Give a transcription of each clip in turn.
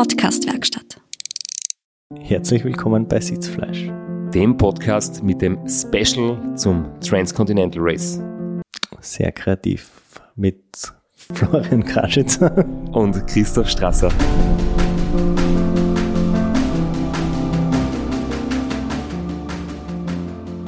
Podcast-Werkstatt. Herzlich willkommen bei Sitzfleisch, dem Podcast mit dem Special zum Transcontinental Race. Sehr kreativ mit Florian Kraschitzer und Christoph Strasser.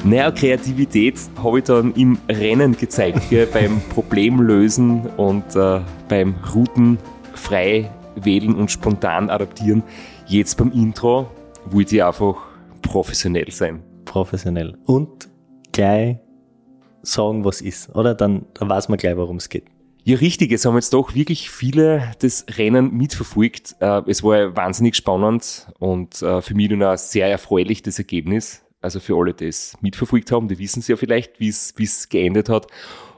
Naja, Kreativität habe ich dann im Rennen gezeigt, beim Problemlösen und äh, beim Routen frei wählen und spontan adaptieren. Jetzt beim Intro wollte ich einfach professionell sein. Professionell. Und gleich sagen, was ist, oder? Dann, dann weiß man gleich, worum es geht. Ja, richtig. Es haben jetzt doch wirklich viele das Rennen mitverfolgt. Äh, es war wahnsinnig spannend und äh, für mich nun auch sehr erfreulich das Ergebnis. Also für alle, die es mitverfolgt haben, die wissen es ja vielleicht, wie es geendet hat.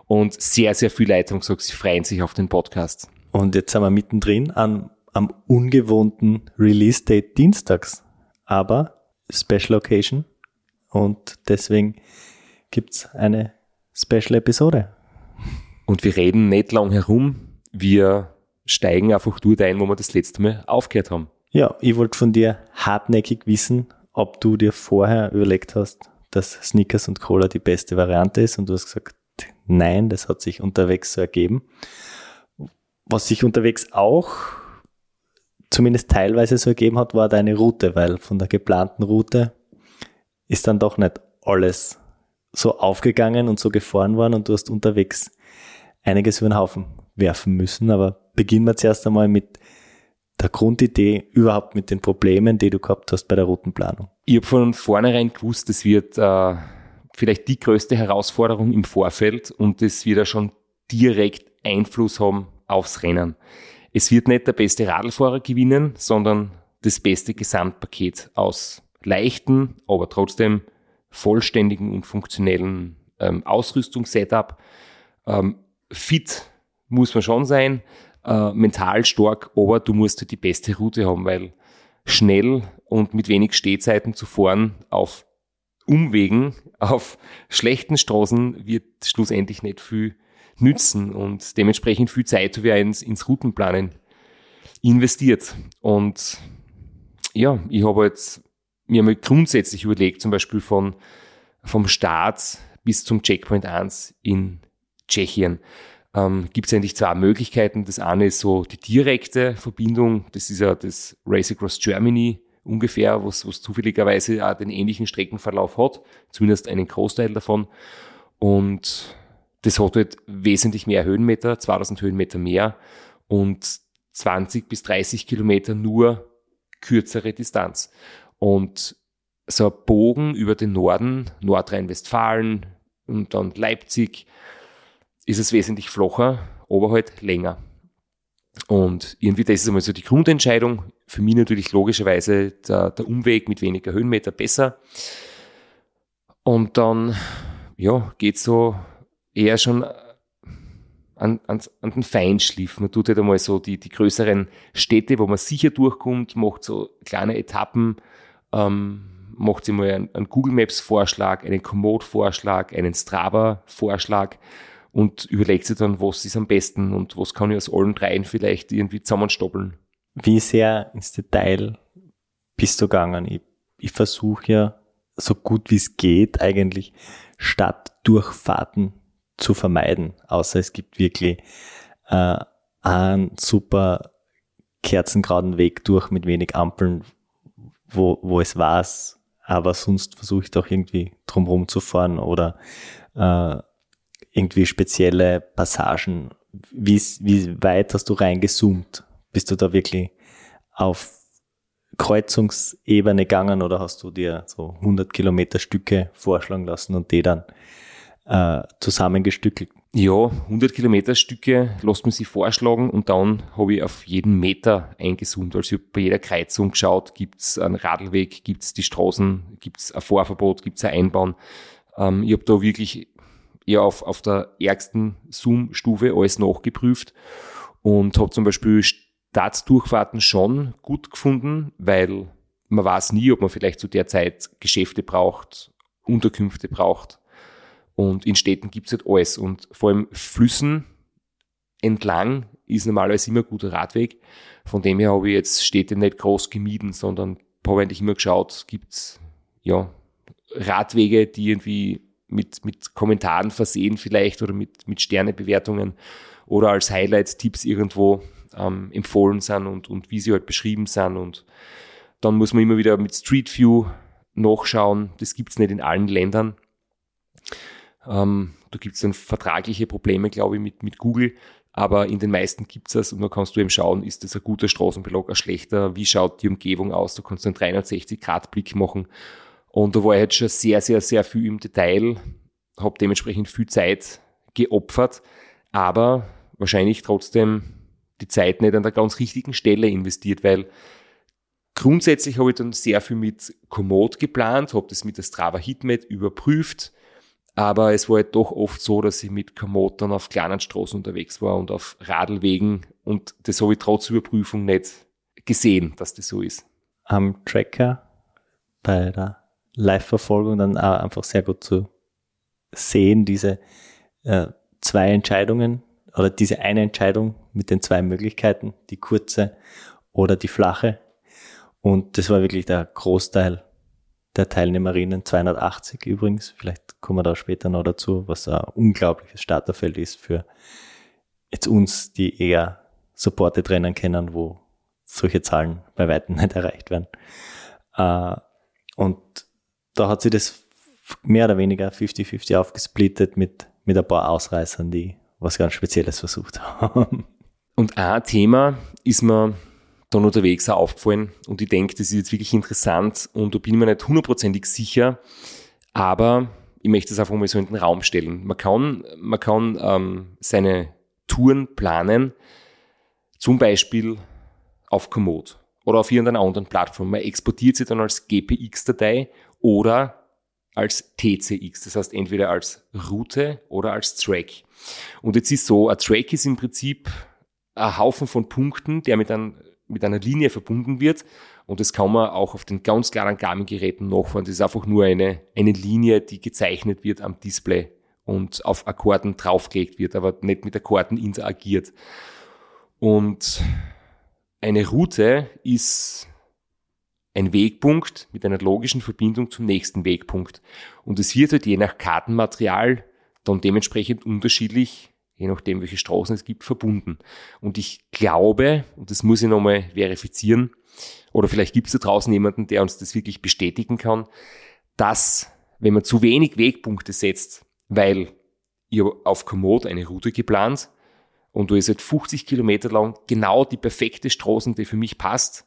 Und sehr, sehr viele Leute haben gesagt, sie freuen sich auf den Podcast. Und jetzt sind wir mittendrin am, am ungewohnten Release-Date dienstags. Aber Special Occasion. Und deswegen gibt's eine Special-Episode. Und wir reden nicht lang herum. Wir steigen einfach dort ein, wo wir das letzte Mal aufgehört haben. Ja, ich wollte von dir hartnäckig wissen, ob du dir vorher überlegt hast, dass Snickers und Cola die beste Variante ist und du hast gesagt, nein, das hat sich unterwegs so ergeben. Was sich unterwegs auch zumindest teilweise so ergeben hat, war deine Route, weil von der geplanten Route ist dann doch nicht alles so aufgegangen und so gefahren worden und du hast unterwegs einiges über den Haufen werfen müssen. Aber beginnen wir zuerst einmal mit der Grundidee überhaupt mit den Problemen, die du gehabt hast bei der Routenplanung? Ich habe von vornherein gewusst, das wird äh, vielleicht die größte Herausforderung im Vorfeld und das wird ja schon direkt Einfluss haben aufs Rennen. Es wird nicht der beste Radlfahrer gewinnen, sondern das beste Gesamtpaket aus leichten, aber trotzdem vollständigen und funktionellen ähm, Ausrüstungssetup. Ähm, fit muss man schon sein, äh, mental stark, aber du musst halt die beste Route haben, weil schnell und mit wenig Stehzeiten zu fahren auf Umwegen, auf schlechten Straßen wird schlussendlich nicht viel nützen und dementsprechend viel Zeit wäre ins, ins Routenplanen investiert. Und ja, ich habe jetzt mir mal grundsätzlich überlegt, zum Beispiel von, vom Start bis zum Checkpoint 1 in Tschechien ähm, gibt es eigentlich zwei Möglichkeiten. Das eine ist so die direkte Verbindung, das ist ja das Race Across Germany ungefähr, was, was zufälligerweise auch den ähnlichen Streckenverlauf hat, zumindest einen Großteil davon. Und das hat halt wesentlich mehr Höhenmeter, 2000 Höhenmeter mehr und 20 bis 30 Kilometer nur kürzere Distanz. Und so ein Bogen über den Norden, Nordrhein-Westfalen und dann Leipzig, ist es wesentlich flacher, aber halt länger. Und irgendwie, das ist einmal so die Grundentscheidung. Für mich natürlich logischerweise der, der Umweg mit weniger Höhenmeter besser. Und dann, ja, geht so eher schon an, an, an den Feinschliff. Man tut halt einmal so die, die größeren Städte, wo man sicher durchkommt, macht so kleine Etappen, ähm, macht sich mal einen, einen Google Maps Vorschlag, einen Komoot Vorschlag, einen Strava Vorschlag und überlegt sich dann, was ist am besten und was kann ich aus allen dreien vielleicht irgendwie zusammenstoppeln. Wie sehr ins Detail bist du gegangen? Ich, ich versuche ja so gut wie es geht eigentlich Stadtdurchfahrten zu vermeiden, außer es gibt wirklich äh, einen super kerzengraden Weg durch mit wenig Ampeln, wo, wo es war, aber sonst versuche ich doch irgendwie drumherum zu fahren oder äh, irgendwie spezielle Passagen? Wie, wie weit hast du reingezoomt? Bist du da wirklich auf Kreuzungsebene gegangen oder hast du dir so 100 Kilometer Stücke vorschlagen lassen und die dann äh, zusammengestückelt? Ja, 100 Kilometer Stücke lässt man sich vorschlagen und dann habe ich auf jeden Meter eingezoomt. Also ich habe bei jeder Kreuzung geschaut, gibt es einen Radlweg, gibt es die Straßen, gibt es ein Vorverbot, gibt es ein Einbauen. Ähm, ich habe da wirklich eher auf, auf der ärgsten Zoom-Stufe alles nachgeprüft und habe zum Beispiel Staatsdurchfahrten schon gut gefunden, weil man weiß nie, ob man vielleicht zu der Zeit Geschäfte braucht, Unterkünfte braucht. Und in Städten gibt's halt alles. Und vor allem Flüssen entlang ist normalerweise immer ein guter Radweg. Von dem her habe ich jetzt Städte nicht groß gemieden, sondern habe eigentlich immer geschaut, gibt's ja Radwege, die irgendwie mit, mit Kommentaren versehen vielleicht oder mit, mit Sternebewertungen oder als Highlight-Tipps irgendwo ähm, empfohlen sind und, und wie sie halt beschrieben sind. Und dann muss man immer wieder mit Street View nachschauen. Das gibt's nicht in allen Ländern. Ähm, da gibt's dann vertragliche Probleme, glaube ich, mit, mit Google. Aber in den meisten gibt's das und da kannst du eben schauen, ist das ein guter Straßenbelag, ein schlechter, wie schaut die Umgebung aus, du kannst einen 360-Grad-Blick machen. Und da war ich jetzt schon sehr, sehr, sehr viel im Detail, habe dementsprechend viel Zeit geopfert, aber wahrscheinlich trotzdem die Zeit nicht an der ganz richtigen Stelle investiert, weil grundsätzlich habe ich dann sehr viel mit Komoot geplant, habe das mit der Strava Hitmap überprüft, aber es war halt doch oft so, dass ich mit Komoot dann auf kleinen Straßen unterwegs war und auf Radlwegen und das habe ich trotz Überprüfung nicht gesehen, dass das so ist. Am Tracker bei der Live-Verfolgung dann auch einfach sehr gut zu sehen, diese äh, zwei Entscheidungen oder diese eine Entscheidung mit den zwei Möglichkeiten, die kurze oder die flache. Und das war wirklich der Großteil der Teilnehmerinnen, 280 übrigens, vielleicht kommen wir da später noch dazu, was ein unglaubliches Starterfeld ist für jetzt uns, die eher supported Rennen kennen, wo solche Zahlen bei weitem nicht erreicht werden. Äh, und da hat sie das mehr oder weniger 50-50 aufgesplittet mit, mit ein paar Ausreißern, die was ganz Spezielles versucht haben. Und ein Thema ist mir dann unterwegs auch aufgefallen und ich denke, das ist jetzt wirklich interessant und da bin ich mir nicht hundertprozentig sicher, aber ich möchte es einfach mal so in den Raum stellen. Man kann, man kann ähm, seine Touren planen, zum Beispiel auf Komoot oder auf irgendeiner anderen Plattform. Man exportiert sie dann als GPX-Datei oder als TCX, das heißt entweder als Route oder als Track. Und jetzt ist so, ein Track ist im Prinzip ein Haufen von Punkten, der mit, ein, mit einer Linie verbunden wird. Und das kann man auch auf den ganz klaren Garmin-Geräten nachfahren. Das ist einfach nur eine, eine Linie, die gezeichnet wird am Display und auf Akkorden draufgelegt wird, aber nicht mit Akkorden interagiert. Und eine Route ist ein Wegpunkt mit einer logischen Verbindung zum nächsten Wegpunkt. Und es wird halt je nach Kartenmaterial dann dementsprechend unterschiedlich, je nachdem, welche Straßen es gibt, verbunden. Und ich glaube, und das muss ich nochmal verifizieren, oder vielleicht gibt es da draußen jemanden, der uns das wirklich bestätigen kann, dass wenn man zu wenig Wegpunkte setzt, weil ihr auf Komoot eine Route geplant und du ist halt 50 Kilometer lang genau die perfekte Straße, die für mich passt,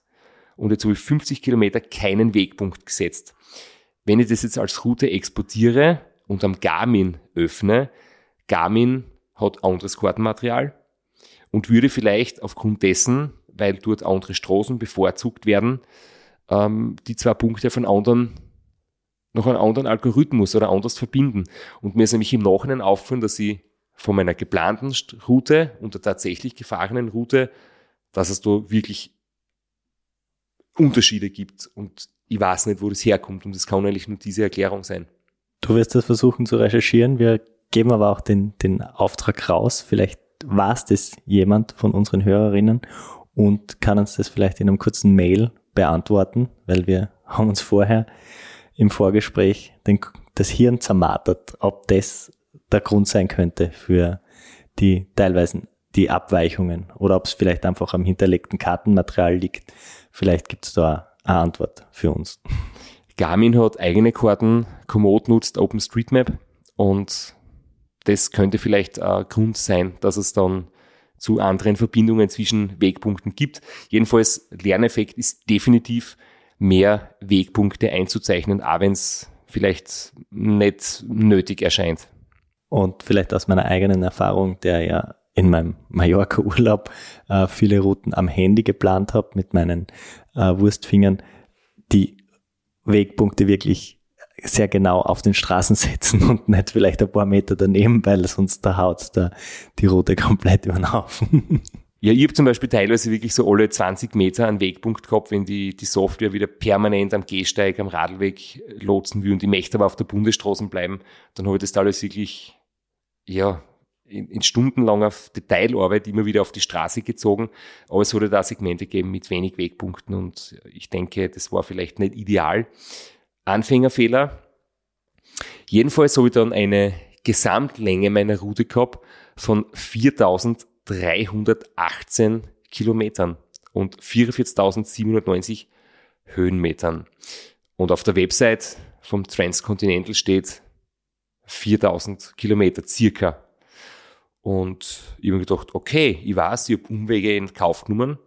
und jetzt habe ich 50 Kilometer keinen Wegpunkt gesetzt. Wenn ich das jetzt als Route exportiere und am Garmin öffne, Garmin hat anderes Kartenmaterial und würde vielleicht aufgrund dessen, weil dort andere Straßen bevorzugt werden, ähm, die zwei Punkte von anderen noch einen anderen Algorithmus oder anders verbinden. Und mir ist nämlich im Nachhinein auffallen, dass ich von meiner geplanten Route und der tatsächlich gefahrenen Route, dass es da wirklich Unterschiede gibt und ich weiß nicht, wo das herkommt und es kann eigentlich nur diese Erklärung sein. Du wirst das versuchen zu recherchieren. Wir geben aber auch den, den Auftrag raus. Vielleicht war es das jemand von unseren Hörerinnen und kann uns das vielleicht in einem kurzen Mail beantworten, weil wir haben uns vorher im Vorgespräch den, das Hirn zermartert, ob das der Grund sein könnte für die teilweise die Abweichungen oder ob es vielleicht einfach am hinterlegten Kartenmaterial liegt. Vielleicht gibt es da eine Antwort für uns. Garmin hat eigene Karten, Komoot nutzt OpenStreetMap und das könnte vielleicht ein Grund sein, dass es dann zu anderen Verbindungen zwischen Wegpunkten gibt. Jedenfalls, Lerneffekt ist definitiv mehr Wegpunkte einzuzeichnen, auch wenn es vielleicht nicht nötig erscheint. Und vielleicht aus meiner eigenen Erfahrung, der ja in meinem Mallorca-Urlaub äh, viele Routen am Handy geplant habe mit meinen äh, Wurstfingern, die Wegpunkte wirklich sehr genau auf den Straßen setzen und nicht vielleicht ein paar Meter daneben, weil sonst da haut da die Route komplett über den Haufen. Ja, ich habe zum Beispiel teilweise wirklich so alle 20 Meter einen Wegpunkt gehabt, wenn die, die Software wieder permanent am Gehsteig, am Radweg lotsen will und ich möchte aber auf der Bundesstraße bleiben, dann habe ich das alles wirklich, ja, in, in stundenlanger Detailarbeit immer wieder auf die Straße gezogen. Aber es wurde da Segmente gegeben mit wenig Wegpunkten und ich denke, das war vielleicht nicht ideal. Anfängerfehler. Jedenfalls habe ich dann eine Gesamtlänge meiner Route gehabt von 4318 Kilometern und 44.790 Höhenmetern. Und auf der Website vom Transcontinental steht 4000 Kilometer circa. Und ich habe mir gedacht, okay, ich weiß, ich habe Umwege in Kauf genommen,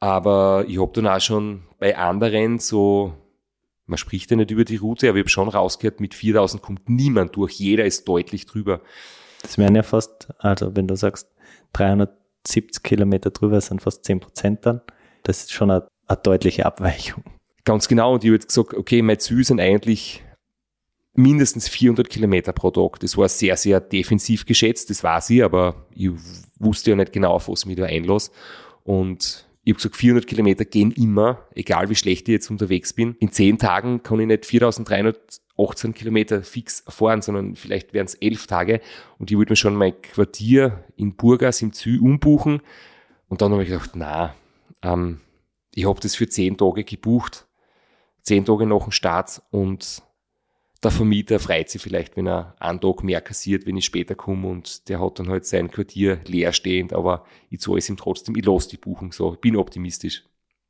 aber ich habe dann auch schon bei anderen so, man spricht ja nicht über die Route, aber ich habe schon rausgehört, mit 4000 kommt niemand durch, jeder ist deutlich drüber. Das wären ja fast, also wenn du sagst, 370 Kilometer drüber sind fast 10 Prozent dann, das ist schon eine, eine deutliche Abweichung. Ganz genau. Und ich habe gesagt, okay, mein Ziel sind eigentlich mindestens 400 Kilometer pro Tag. Das war sehr, sehr defensiv geschätzt, das war sie, aber ich wusste ja nicht genau, auf was ich mich da einlasse. Und ich habe gesagt, 400 Kilometer gehen immer, egal wie schlecht ich jetzt unterwegs bin. In zehn Tagen kann ich nicht 4318 Kilometer fix fahren, sondern vielleicht wären es elf Tage. Und ich wollte mir schon mein Quartier in Burgas im Zü umbuchen. Und dann habe ich gedacht, na, ähm, ich habe das für zehn Tage gebucht zehn Tage nach dem Start und der Vermieter freut sich vielleicht, wenn er einen Tag mehr kassiert, wenn ich später komme und der hat dann halt sein Quartier leerstehend, aber ich zahle es ihm trotzdem, ich lasse die Buchung so, ich bin optimistisch.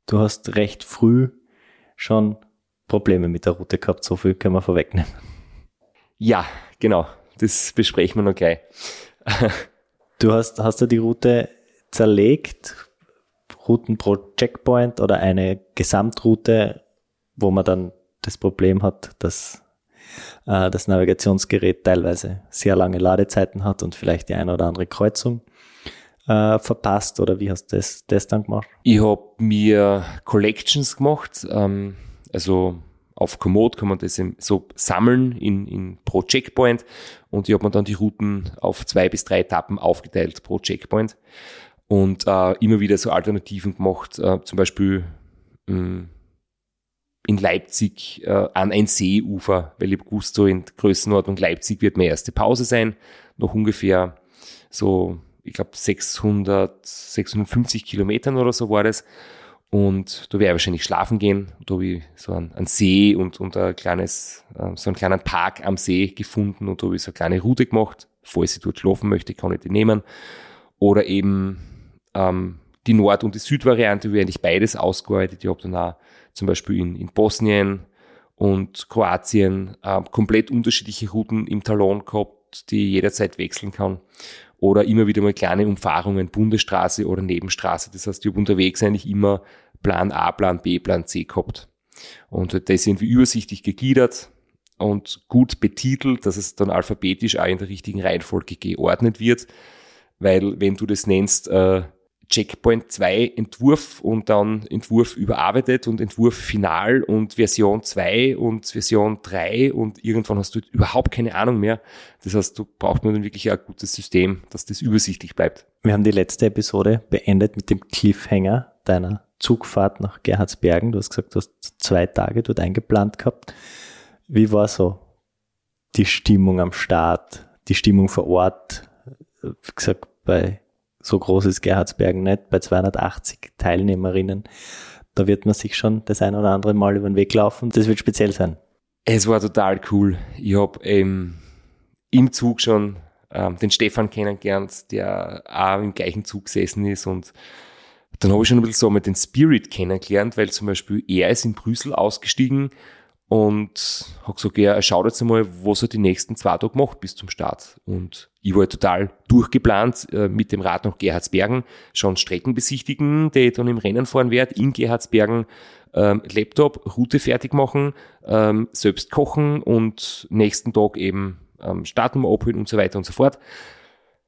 Du hast recht früh schon Probleme mit der Route gehabt, so viel können wir vorwegnehmen. Ja, genau, das besprechen wir noch gleich. du hast, hast du die Route zerlegt, Routen pro Checkpoint oder eine Gesamtroute wo man dann das Problem hat, dass äh, das Navigationsgerät teilweise sehr lange Ladezeiten hat und vielleicht die eine oder andere Kreuzung äh, verpasst oder wie hast du das, das dann gemacht? Ich habe mir Collections gemacht, ähm, also auf Komoot kann man das so sammeln in, in pro Checkpoint und ich habe mir dann die Routen auf zwei bis drei Etappen aufgeteilt pro Checkpoint und äh, immer wieder so Alternativen gemacht, äh, zum Beispiel mh, hm, in Leipzig äh, an ein Seeufer, weil ich gewusst, so in Größenordnung Leipzig wird meine erste Pause sein, noch ungefähr so, ich glaube 600, 650 Kilometern oder so war das. Und da werde ich wahrscheinlich schlafen gehen. Da habe ich so einen, einen See und, und ein kleines, äh, so einen kleinen Park am See gefunden und da habe ich so eine kleine Route gemacht. Falls ich dort schlafen möchte, kann ich die nehmen. Oder eben ähm, die Nord- und die Südvariante, wie eigentlich beides ausgearbeitet. Ich habe dann auch zum Beispiel in, in Bosnien und Kroatien äh, komplett unterschiedliche Routen im Talon gehabt, die jederzeit wechseln kann. Oder immer wieder mal kleine Umfahrungen, Bundesstraße oder Nebenstraße. Das heißt, ich habe unterwegs eigentlich immer Plan A, Plan B, Plan C gehabt. Und das sind wir übersichtlich gegliedert und gut betitelt, dass es dann alphabetisch auch in der richtigen Reihenfolge geordnet wird. Weil wenn du das nennst, äh, Checkpoint 2 Entwurf und dann Entwurf überarbeitet und Entwurf final und Version 2 und Version 3 und irgendwann hast du überhaupt keine Ahnung mehr. Das heißt, du brauchst nur dann wirklich ein gutes System, dass das übersichtlich bleibt. Wir haben die letzte Episode beendet mit dem Cliffhanger deiner Zugfahrt nach Gerhardsbergen. Du hast gesagt, du hast zwei Tage dort eingeplant gehabt. Wie war so die Stimmung am Start, die Stimmung vor Ort? Wie gesagt, bei so groß ist Gerhardsbergen nicht, bei 280 Teilnehmerinnen. Da wird man sich schon das ein oder andere Mal über den Weg laufen. Das wird speziell sein. Es war total cool. Ich habe ähm, im Zug schon ähm, den Stefan kennengelernt, der auch im gleichen Zug gesessen ist und dann habe ich schon ein bisschen so mit den Spirit kennengelernt, weil zum Beispiel er ist in Brüssel ausgestiegen und hat gesagt, ja, er schaut jetzt einmal, was er die nächsten zwei Tage macht bis zum Start. Und ich war total durchgeplant äh, mit dem Rad nach Gerhardsbergen, schon Strecken besichtigen, die ich dann im Rennen fahren werde, in Gerhardsbergen, ähm, Laptop, Route fertig machen, ähm, selbst kochen und nächsten Tag eben ähm, Startnummer abholen und so weiter und so fort.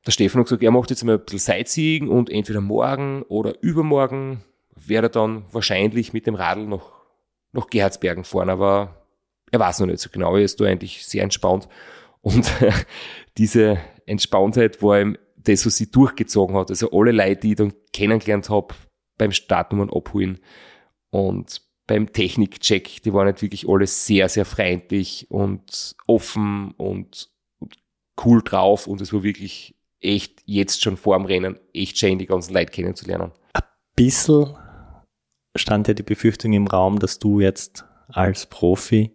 Der Stefan hat gesagt, er macht jetzt einmal ein bisschen Sightseeing und entweder morgen oder übermorgen werde er dann wahrscheinlich mit dem Radl noch nach Gerhardsbergen fahren, aber er weiß noch nicht so genau. Er ist da eigentlich sehr entspannt. Und diese Entspanntheit war ihm das, was sie durchgezogen hat. Also alle Leute, die ich dann kennengelernt habe, beim Startnummern abholen und beim Technikcheck, die waren nicht wirklich alle sehr, sehr freundlich und offen und, und cool drauf und es war wirklich echt jetzt schon vor dem Rennen echt schön, die ganzen Leute kennenzulernen. Ein bisschen stand ja die Befürchtung im Raum, dass du jetzt als Profi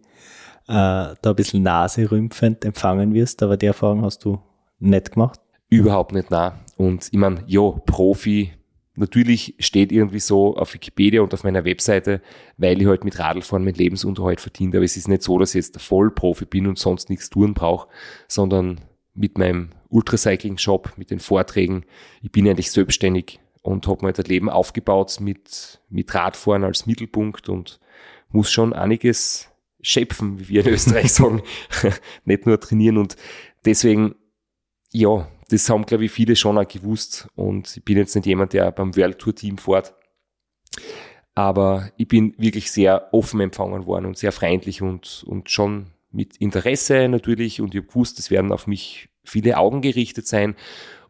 äh, da ein bisschen naserümpfend empfangen wirst, aber die Erfahrung hast du nicht gemacht? Überhaupt nicht nah. Und ich meine, ja, Profi, natürlich steht irgendwie so auf Wikipedia und auf meiner Webseite, weil ich halt mit Radlfahren meinen Lebensunterhalt verdiene. Aber es ist nicht so, dass ich jetzt Vollprofi bin und sonst nichts tun brauche, sondern mit meinem Ultracycling-Shop, mit den Vorträgen, ich bin eigentlich selbstständig und habe mir das Leben aufgebaut mit, mit Radfahren als Mittelpunkt und muss schon einiges schöpfen, wie wir in Österreich sagen, nicht nur trainieren. Und deswegen, ja, das haben, glaube ich, viele schon auch gewusst. Und ich bin jetzt nicht jemand, der beim World Tour Team fährt, aber ich bin wirklich sehr offen empfangen worden und sehr freundlich und, und schon mit Interesse natürlich. Und ich habe gewusst, es werden auf mich viele Augen gerichtet sein.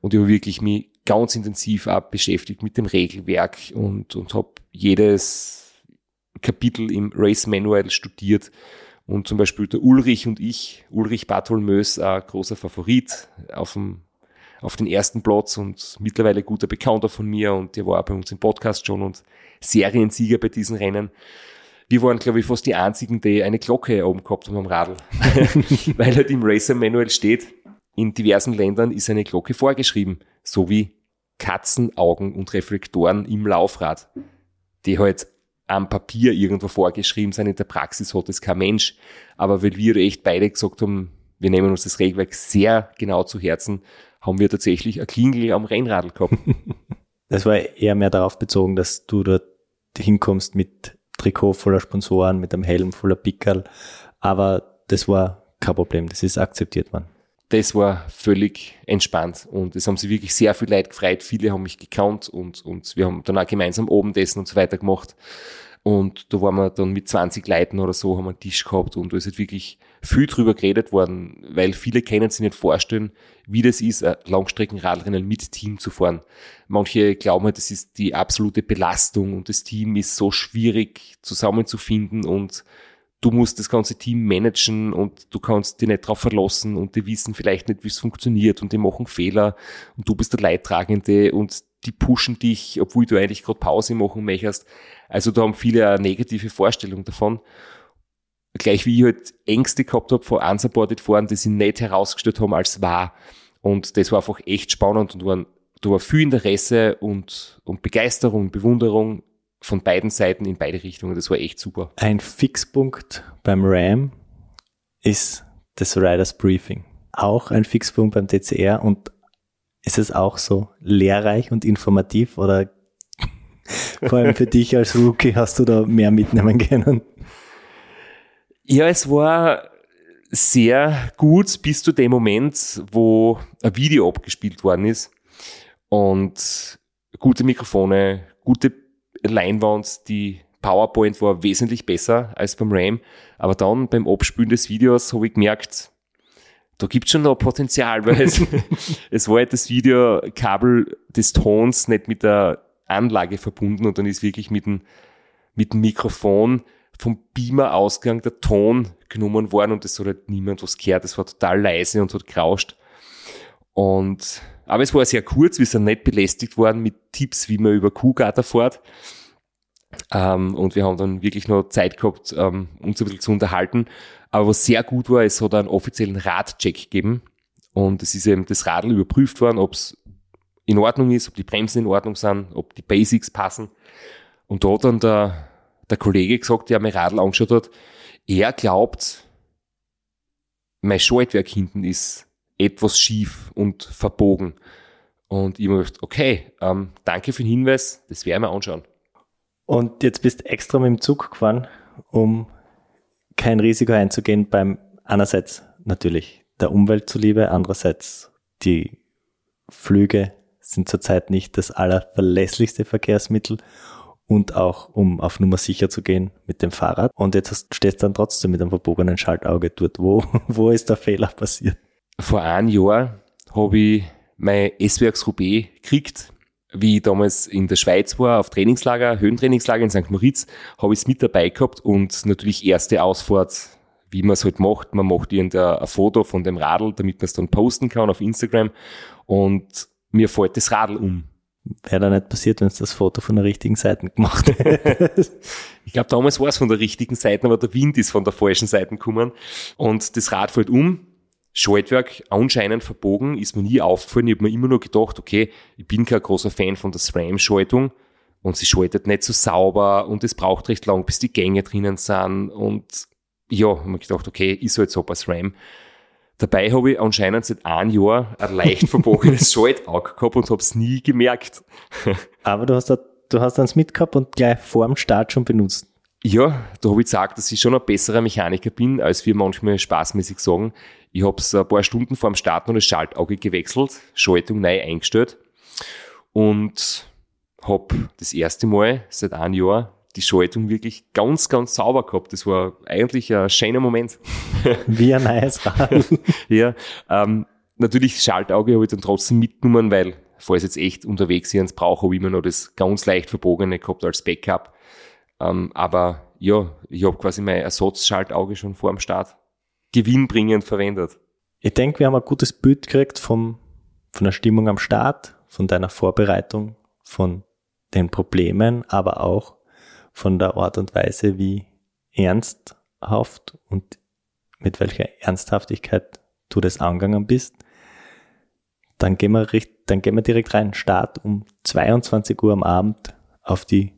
Und ich habe wirklich mich ganz intensiv auch beschäftigt mit dem Regelwerk und, und habe jedes Kapitel im Race Manual studiert und zum Beispiel der Ulrich und ich, Ulrich Bartholmös, ein großer Favorit auf dem auf den ersten Platz und mittlerweile guter Bekannter von mir und der war auch bei uns im Podcast schon und Seriensieger bei diesen Rennen. Wir waren, glaube ich, fast die einzigen, die eine Glocke oben gehabt haben am Radl. Weil halt im Racer Manual steht, in diversen Ländern ist eine Glocke vorgeschrieben, so wie Katzenaugen und Reflektoren im Laufrad, die halt am Papier irgendwo vorgeschrieben sind. In der Praxis hat es kein Mensch. Aber weil wir echt beide gesagt haben, wir nehmen uns das Regelwerk sehr genau zu Herzen, haben wir tatsächlich ein Klingel am Rennradl gehabt. Das war eher mehr darauf bezogen, dass du dort hinkommst mit Trikot voller Sponsoren, mit einem Helm voller Pickerl. Aber das war kein Problem, das ist akzeptiert worden das war völlig entspannt und es haben sich wirklich sehr viel Leute gefreut. Viele haben mich gekannt und, und wir haben dann auch gemeinsam oben dessen und so weiter gemacht. Und da waren wir dann mit 20 Leuten oder so, haben einen Tisch gehabt und da ist halt wirklich viel drüber geredet worden, weil viele können sich nicht vorstellen, wie das ist, Langstreckenradrennen mit Team zu fahren. Manche glauben halt, das ist die absolute Belastung und das Team ist so schwierig zusammenzufinden und du musst das ganze Team managen und du kannst dich nicht darauf verlassen und die wissen vielleicht nicht, wie es funktioniert und die machen Fehler und du bist der Leidtragende und die pushen dich, obwohl du eigentlich gerade Pause machen möchtest. Also da haben viele eine negative Vorstellung davon. Gleich wie ich halt Ängste gehabt habe vor unsupported fahren, die sie nicht herausgestellt haben als wahr. Und das war einfach echt spannend und da war viel Interesse und, und Begeisterung, Bewunderung von beiden Seiten in beide Richtungen. Das war echt super. Ein Fixpunkt beim RAM ist das Riders Briefing. Auch ein Fixpunkt beim TCR und ist es auch so lehrreich und informativ oder vor allem für dich als Rookie hast du da mehr mitnehmen können? Ja, es war sehr gut bis zu dem Moment, wo ein Video abgespielt worden ist und gute Mikrofone, gute Leinwand, die PowerPoint war wesentlich besser als beim RAM. Aber dann beim Abspülen des Videos habe ich gemerkt, da gibt es schon noch Potenzial, weil es, es war halt das Videokabel des Tons nicht mit der Anlage verbunden und dann ist wirklich mit dem, mit dem Mikrofon vom Beamer-Ausgang der Ton genommen worden und es hat halt niemand was gehört. Es war total leise und hat gerauscht. Und, aber es war sehr kurz, wir sind nicht belästigt worden mit Tipps, wie man über Kuhgatter fährt. Ähm, und wir haben dann wirklich noch Zeit gehabt, ähm, uns ein bisschen zu unterhalten. Aber was sehr gut war, es hat einen offiziellen Radcheck gegeben. Und es ist eben das Radl überprüft worden, ob es in Ordnung ist, ob die Bremsen in Ordnung sind, ob die Basics passen. Und da hat dann der, der Kollege gesagt, der mir Radl angeschaut hat, er glaubt, mein Schaltwerk hinten ist etwas schief und verbogen. Und ich habe gedacht, okay, ähm, danke für den Hinweis, das werden wir anschauen. Und jetzt bist du extra mit dem Zug gefahren, um kein Risiko einzugehen beim einerseits natürlich der Umwelt zuliebe, andererseits die Flüge sind zurzeit nicht das allerverlässlichste Verkehrsmittel und auch um auf Nummer sicher zu gehen mit dem Fahrrad. Und jetzt hast, stehst du dann trotzdem mit einem verbogenen Schaltauge dort. Wo, wo ist der Fehler passiert? Vor einem Jahr habe ich mein S-Werks Roubaix gekriegt wie ich damals in der Schweiz war, auf Trainingslager, Höhentrainingslager in St. Moritz, habe ich es mit dabei gehabt und natürlich erste Ausfahrt wie man es halt macht. Man macht irgendein Foto von dem Radl, damit man es dann posten kann auf Instagram. Und mir fällt das Radl um. Wäre da nicht passiert, wenn es das Foto von der richtigen Seite gemacht hätte. ich glaube, damals war es von der richtigen Seite, aber der Wind ist von der falschen Seite gekommen. Und das Rad fällt um. Schaltwerk anscheinend verbogen, ist mir nie aufgefallen. Ich habe mir immer nur gedacht, okay, ich bin kein großer Fan von der SRAM-Schaltung und sie schaltet nicht so sauber und es braucht recht lang, bis die Gänge drinnen sind. Und ja, habe mir gedacht, okay, ist halt so bei SRAM. Dabei habe ich anscheinend seit einem Jahr ein leicht verbogenes Schaltauge gehabt und habe es nie gemerkt. Aber du hast, da, du hast eins mitgehabt und gleich vor dem Start schon benutzt. Ja, da habe ich gesagt, dass ich schon ein besserer Mechaniker bin, als wir manchmal spaßmäßig sagen. Ich habe es ein paar Stunden vor dem Start noch das Schaltauge gewechselt, Schaltung neu eingestellt und habe das erste Mal seit einem Jahr die Schaltung wirklich ganz, ganz sauber gehabt. Das war eigentlich ein schöner Moment. Wie ein neues Rad. ja, ähm, natürlich das Schaltauge habe ich dann trotzdem mitgenommen, weil falls jetzt echt unterwegs sind, brauche ich immer noch das ganz leicht verbogene gehabt als Backup. Ähm, aber ja, ich habe quasi mein Ersatzschaltauge schon vor dem Start gewinnbringend verwendet. Ich denke, wir haben ein gutes Bild gekriegt vom, von der Stimmung am Start, von deiner Vorbereitung, von den Problemen, aber auch von der Art und Weise, wie ernsthaft und mit welcher Ernsthaftigkeit du das angegangen bist, dann gehen wir, dann gehen wir direkt rein. Start um 22 Uhr am Abend auf die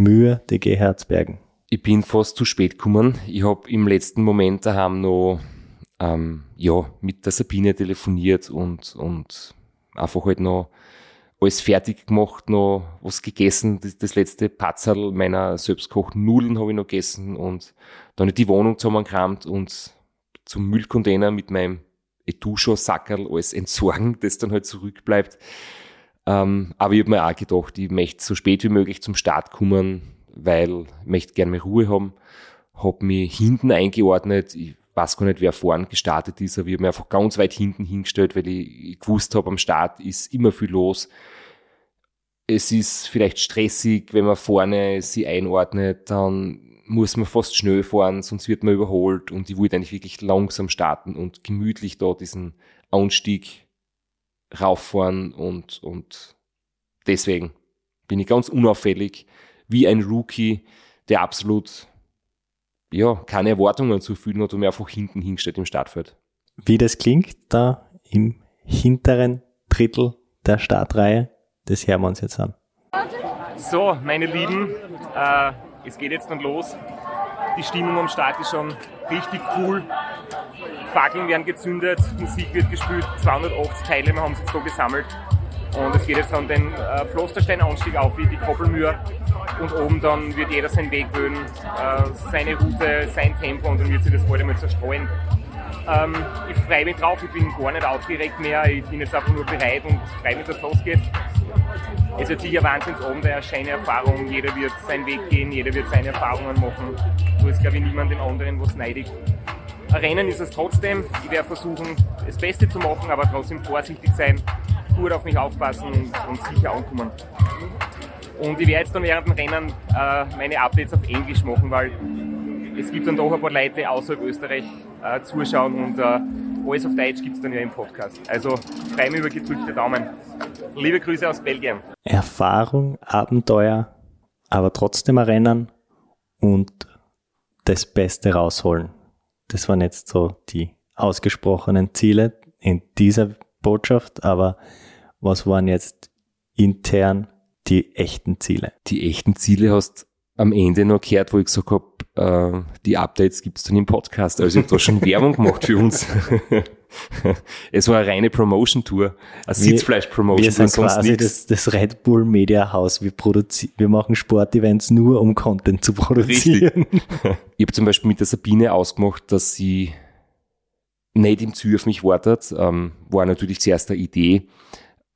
Mühe der Herzbergen. Ich bin fast zu spät gekommen. Ich habe im letzten Moment daheim noch ähm, ja, mit der Sabine telefoniert und, und einfach halt noch alles fertig gemacht, noch was gegessen. Das, das letzte Patzerl meiner selbstgekochten Nudeln habe ich noch gegessen und dann die Wohnung zusammengekramt und zum Müllcontainer mit meinem Etuscho-Sackerl alles entsorgen, das dann halt zurückbleibt. Ähm, aber ich habe mir auch gedacht, ich möchte so spät wie möglich zum Start kommen, weil ich möchte gerne mehr Ruhe haben. Habe mich hinten eingeordnet. Ich weiß gar nicht, wer vorne gestartet ist, aber ich habe mich einfach ganz weit hinten hingestellt, weil ich, ich gewusst habe, am Start ist immer viel los. Es ist vielleicht stressig, wenn man vorne sie einordnet, dann muss man fast schnell fahren, sonst wird man überholt und ich wollte eigentlich wirklich langsam starten und gemütlich da diesen Anstieg rauffahren und, und deswegen bin ich ganz unauffällig wie ein Rookie, der absolut ja, keine Erwartungen zu fühlen hat und mir einfach hinten hingestellt im Startfeld. Wie das klingt, da im hinteren Drittel der Startreihe, das hören wir uns jetzt an. So, meine Lieben, äh, es geht jetzt dann los. Die Stimmung am Start ist schon richtig cool. Fackeln werden gezündet, Musik wird gespielt, 280 Teilnehmer haben sich so gesammelt. Und es geht jetzt dann den äh, Pflasterstein-Anstieg auf wie die Koppelmühr. Und oben dann wird jeder seinen Weg wählen, äh, seine Route, sein Tempo und dann wird sich das bald einmal zerstreuen. Ähm, ich freue mich drauf, ich bin gar nicht aufgeregt mehr, ich bin jetzt einfach nur bereit und freue mich, dass es losgeht. Es wird sicher Wahnsinnsabend, eine schöne Erfahrung, jeder wird seinen Weg gehen, jeder wird seine Erfahrungen machen. Du ist, glaube ich, niemand den anderen was neidig. Rennen ist es trotzdem. Ich werde versuchen, das Beste zu machen, aber trotzdem vorsichtig sein, gut auf mich aufpassen und, und sicher ankommen. Und ich werde jetzt dann während dem Rennen äh, meine Updates auf Englisch machen, weil es gibt dann doch ein paar Leute außerhalb Österreich äh, zuschauen und äh, alles auf Deutsch gibt es dann ja im Podcast. Also freue mich über gedrückte Daumen. Liebe Grüße aus Belgien. Erfahrung, Abenteuer, aber trotzdem ein Rennen und das Beste rausholen. Das waren jetzt so die ausgesprochenen Ziele in dieser Botschaft, aber was waren jetzt intern die echten Ziele? Die echten Ziele hast am Ende noch gehört, wo ich gesagt habe, äh, die Updates gibt es dann im Podcast. Also ich habe da schon Werbung gemacht für uns. es war eine reine Promotion-Tour, eine Sitzfleisch-Promotion. Wir sind quasi das, das, Red Bull Media House. Wir, wir machen Sportevents nur, um Content zu produzieren. Richtig. Ich habe zum Beispiel mit der Sabine ausgemacht, dass sie nicht im Ziel auf mich wartet. Ähm, war natürlich zuerst eine Idee,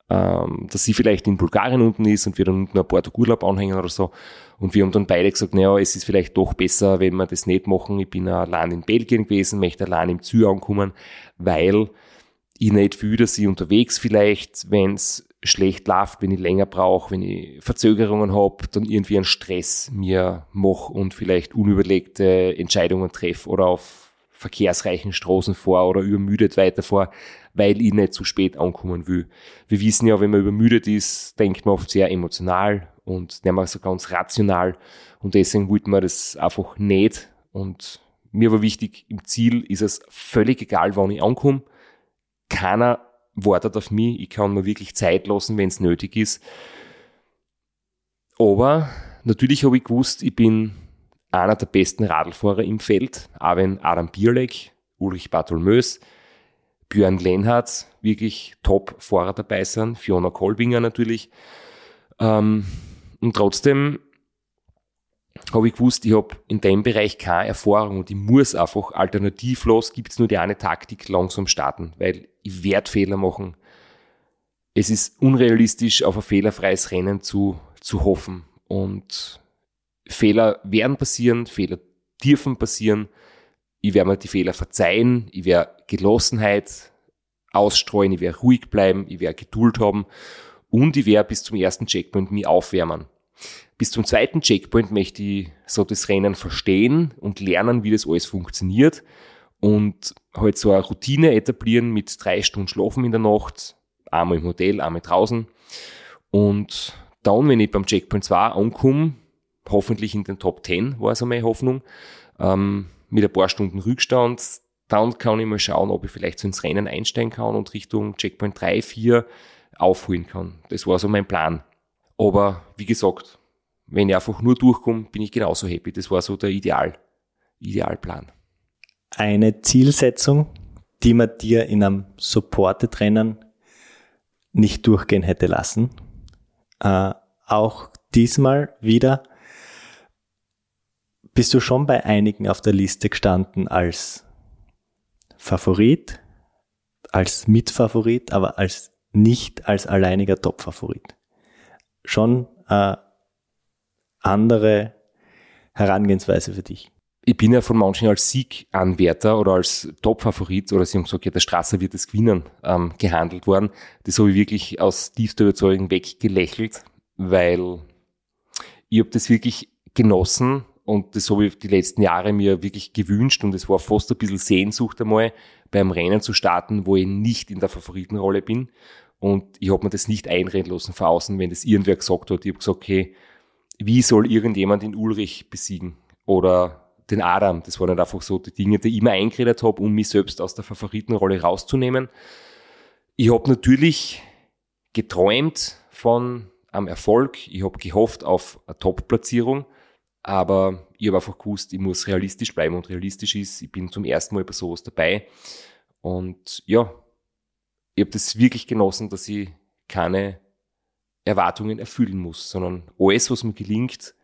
ähm, dass sie vielleicht in Bulgarien unten ist und wir dann unten ein paar Tage Urlaub anhängen oder so. Und wir haben dann beide gesagt, naja, es ist vielleicht doch besser, wenn wir das nicht machen. Ich bin allein in Belgien gewesen, möchte allein im Ziel ankommen, weil ich nicht fühle, dass ich unterwegs vielleicht, wenn es schlecht läuft, wenn ich länger brauche, wenn ich Verzögerungen habe, dann irgendwie einen Stress mir mache und vielleicht unüberlegte Entscheidungen treffe oder auf verkehrsreichen Straßen fahre oder übermüdet weiterfahre, weil ich nicht zu spät ankommen will. Wir wissen ja, wenn man übermüdet ist, denkt man oft sehr emotional und nicht mehr so ganz rational und deswegen wollte man das einfach nicht und mir war wichtig, im Ziel ist es völlig egal, wann ich ankomme. Keiner wartet auf mich. Ich kann mir wirklich Zeit lassen, wenn es nötig ist. Aber natürlich habe ich gewusst, ich bin einer der besten Radlfahrer im Feld, auch wenn Adam Bierleck, Ulrich Bartholmös, Björn Lenhardt wirklich Top-Fahrer dabei sind, Fiona Kolbinger natürlich. Ähm, und trotzdem habe ich gewusst, ich habe in dem Bereich keine Erfahrung und ich muss einfach alternativlos, gibt es nur die eine Taktik, langsam starten, weil ich werde Fehler machen. Es ist unrealistisch, auf ein fehlerfreies Rennen zu, zu hoffen. Und Fehler werden passieren, Fehler dürfen passieren. Ich werde mir die Fehler verzeihen, ich werde Gelassenheit ausstreuen, ich werde ruhig bleiben, ich werde Geduld haben und ich werde bis zum ersten Checkpoint mich aufwärmen. Bis zum zweiten Checkpoint möchte ich so das Rennen verstehen und lernen, wie das alles funktioniert und halt so eine Routine etablieren mit drei Stunden Schlafen in der Nacht, einmal im Hotel, einmal draußen. Und dann, wenn ich beim Checkpoint 2 ankomme, hoffentlich in den Top 10, war so meine Hoffnung, ähm, mit ein paar Stunden Rückstand, dann kann ich mal schauen, ob ich vielleicht so ins Rennen einsteigen kann und Richtung Checkpoint 3, 4 aufholen kann. Das war so mein Plan. Aber wie gesagt, wenn ich einfach nur durchkomme, bin ich genauso happy. Das war so der Ideal, Idealplan. Eine Zielsetzung, die man dir in einem Supported-Rennen nicht durchgehen hätte lassen. Äh, auch diesmal wieder bist du schon bei einigen auf der Liste gestanden als Favorit, als Mitfavorit, aber als nicht als alleiniger Top-Favorit. Schon äh, andere Herangehensweise für dich? Ich bin ja von manchen als Sieganwärter oder als Top-Favorit oder sie haben gesagt, ja, der Strasser wird es gewinnen, ähm, gehandelt worden. Das habe ich wirklich aus tiefster Überzeugung weggelächelt, weil ich habe das wirklich genossen und das habe ich die letzten Jahre mir wirklich gewünscht und es war fast ein bisschen Sehnsucht einmal, beim Rennen zu starten, wo ich nicht in der Favoritenrolle bin. Und ich habe mir das nicht einreden lassen von außen, wenn das irgendwer gesagt hat. Ich habe gesagt, okay, wie soll irgendjemand den Ulrich besiegen oder den Adam. Das waren halt einfach so die Dinge, die ich immer eingeredet habe, um mich selbst aus der Favoritenrolle rauszunehmen. Ich habe natürlich geträumt von einem Erfolg. Ich habe gehofft auf eine Top-Platzierung, aber ich habe einfach gewusst, ich muss realistisch bleiben und realistisch ist, ich bin zum ersten Mal bei sowas dabei. Und ja, ich habe das wirklich genossen, dass ich keine Erwartungen erfüllen muss, sondern alles, was mir gelingt,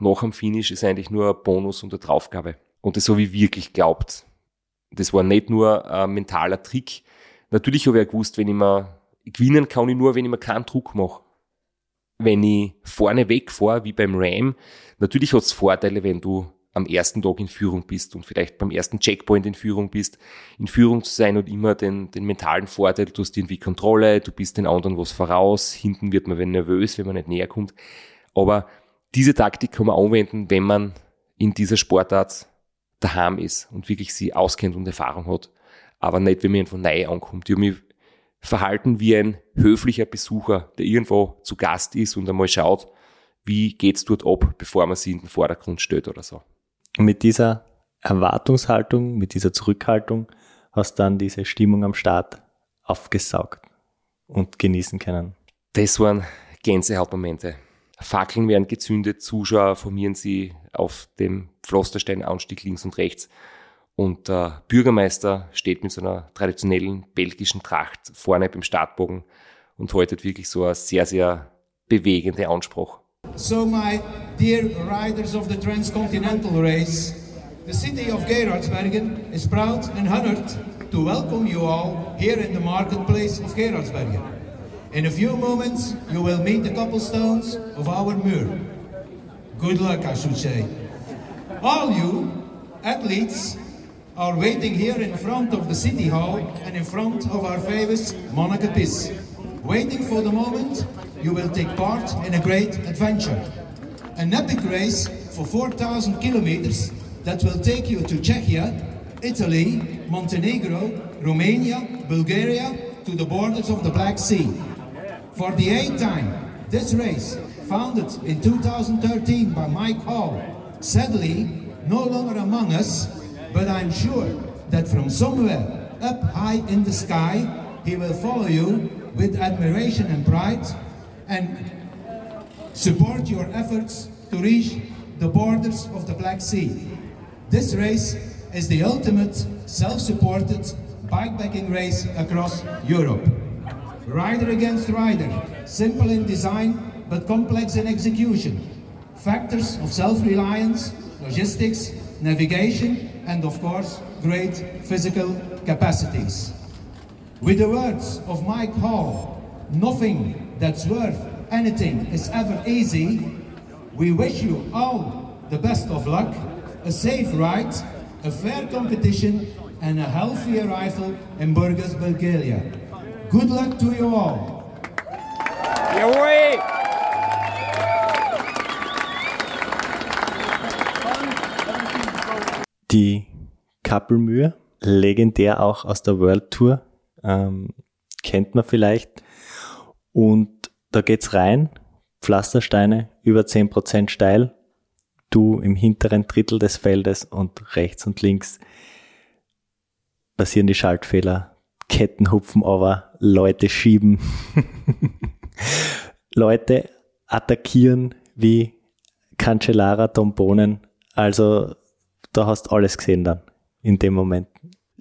nach dem Finish ist eigentlich nur ein Bonus und eine Draufgabe. Und das habe ich wirklich glaubt. Das war nicht nur ein mentaler Trick. Natürlich habe ich auch gewusst, wenn ich mir gewinnen kann ich nur, wenn ich mir keinen Druck mache. Wenn ich vorne wegfahre, wie beim Ram, natürlich hat es Vorteile, wenn du am ersten Tag in Führung bist und vielleicht beim ersten Checkpoint in Führung bist, in Führung zu sein und immer den, den mentalen Vorteil, du hast irgendwie Kontrolle, du bist den anderen was voraus, hinten wird man wenn nervös, wenn man nicht näher kommt. Aber diese Taktik kann man anwenden, wenn man in dieser Sportart daheim ist und wirklich sie auskennt und Erfahrung hat. Aber nicht, wenn man von neu ankommt. Ich habe mich verhalten wie ein höflicher Besucher, der irgendwo zu Gast ist und einmal schaut, wie geht's dort ab, bevor man sie in den Vordergrund stellt oder so. Und mit dieser Erwartungshaltung, mit dieser Zurückhaltung hast du dann diese Stimmung am Start aufgesaugt und genießen können. Das waren Gänsehautmomente. Fackeln werden gezündet, Zuschauer formieren sie auf dem Pflastersteinanstieg links und rechts. Und der Bürgermeister steht mit so einer traditionellen belgischen Tracht vorne beim Startbogen und haltet wirklich so eine sehr, sehr bewegende Ansprache. So, my dear riders of the Transcontinental Race, the city of Gerardsbergen is proud and honored to welcome you all here in the marketplace of Gerardsbergen. In a few moments, you will meet the cobblestones of our Muur. Good luck, I should say. All you athletes are waiting here in front of the City Hall and in front of our famous Monaco Piss, waiting for the moment you will take part in a great adventure. An epic race for 4,000 kilometers that will take you to Czechia, Italy, Montenegro, Romania, Bulgaria, to the borders of the Black Sea. For the eighth time, this race, founded in 2013 by Mike Hall, sadly no longer among us, but I'm sure that from somewhere up high in the sky, he will follow you with admiration and pride and support your efforts to reach the borders of the Black Sea. This race is the ultimate self-supported bikepacking race across Europe. Rider against rider, simple in design but complex in execution. Factors of self-reliance, logistics, navigation, and of course, great physical capacities. With the words of Mike Hall, nothing that's worth anything is ever easy. We wish you all the best of luck, a safe ride, a fair competition, and a healthy arrival in Burgos, Bulgaria. Good luck to you all. Die Kappelmühe, legendär auch aus der World Tour, ähm, kennt man vielleicht. Und da geht's rein, Pflastersteine über 10% steil, du im hinteren Drittel des Feldes und rechts und links passieren die Schaltfehler, Ketten hupfen aber, Leute schieben, Leute attackieren wie Cancellara, Tombonen. Also da hast alles gesehen dann in dem Moment.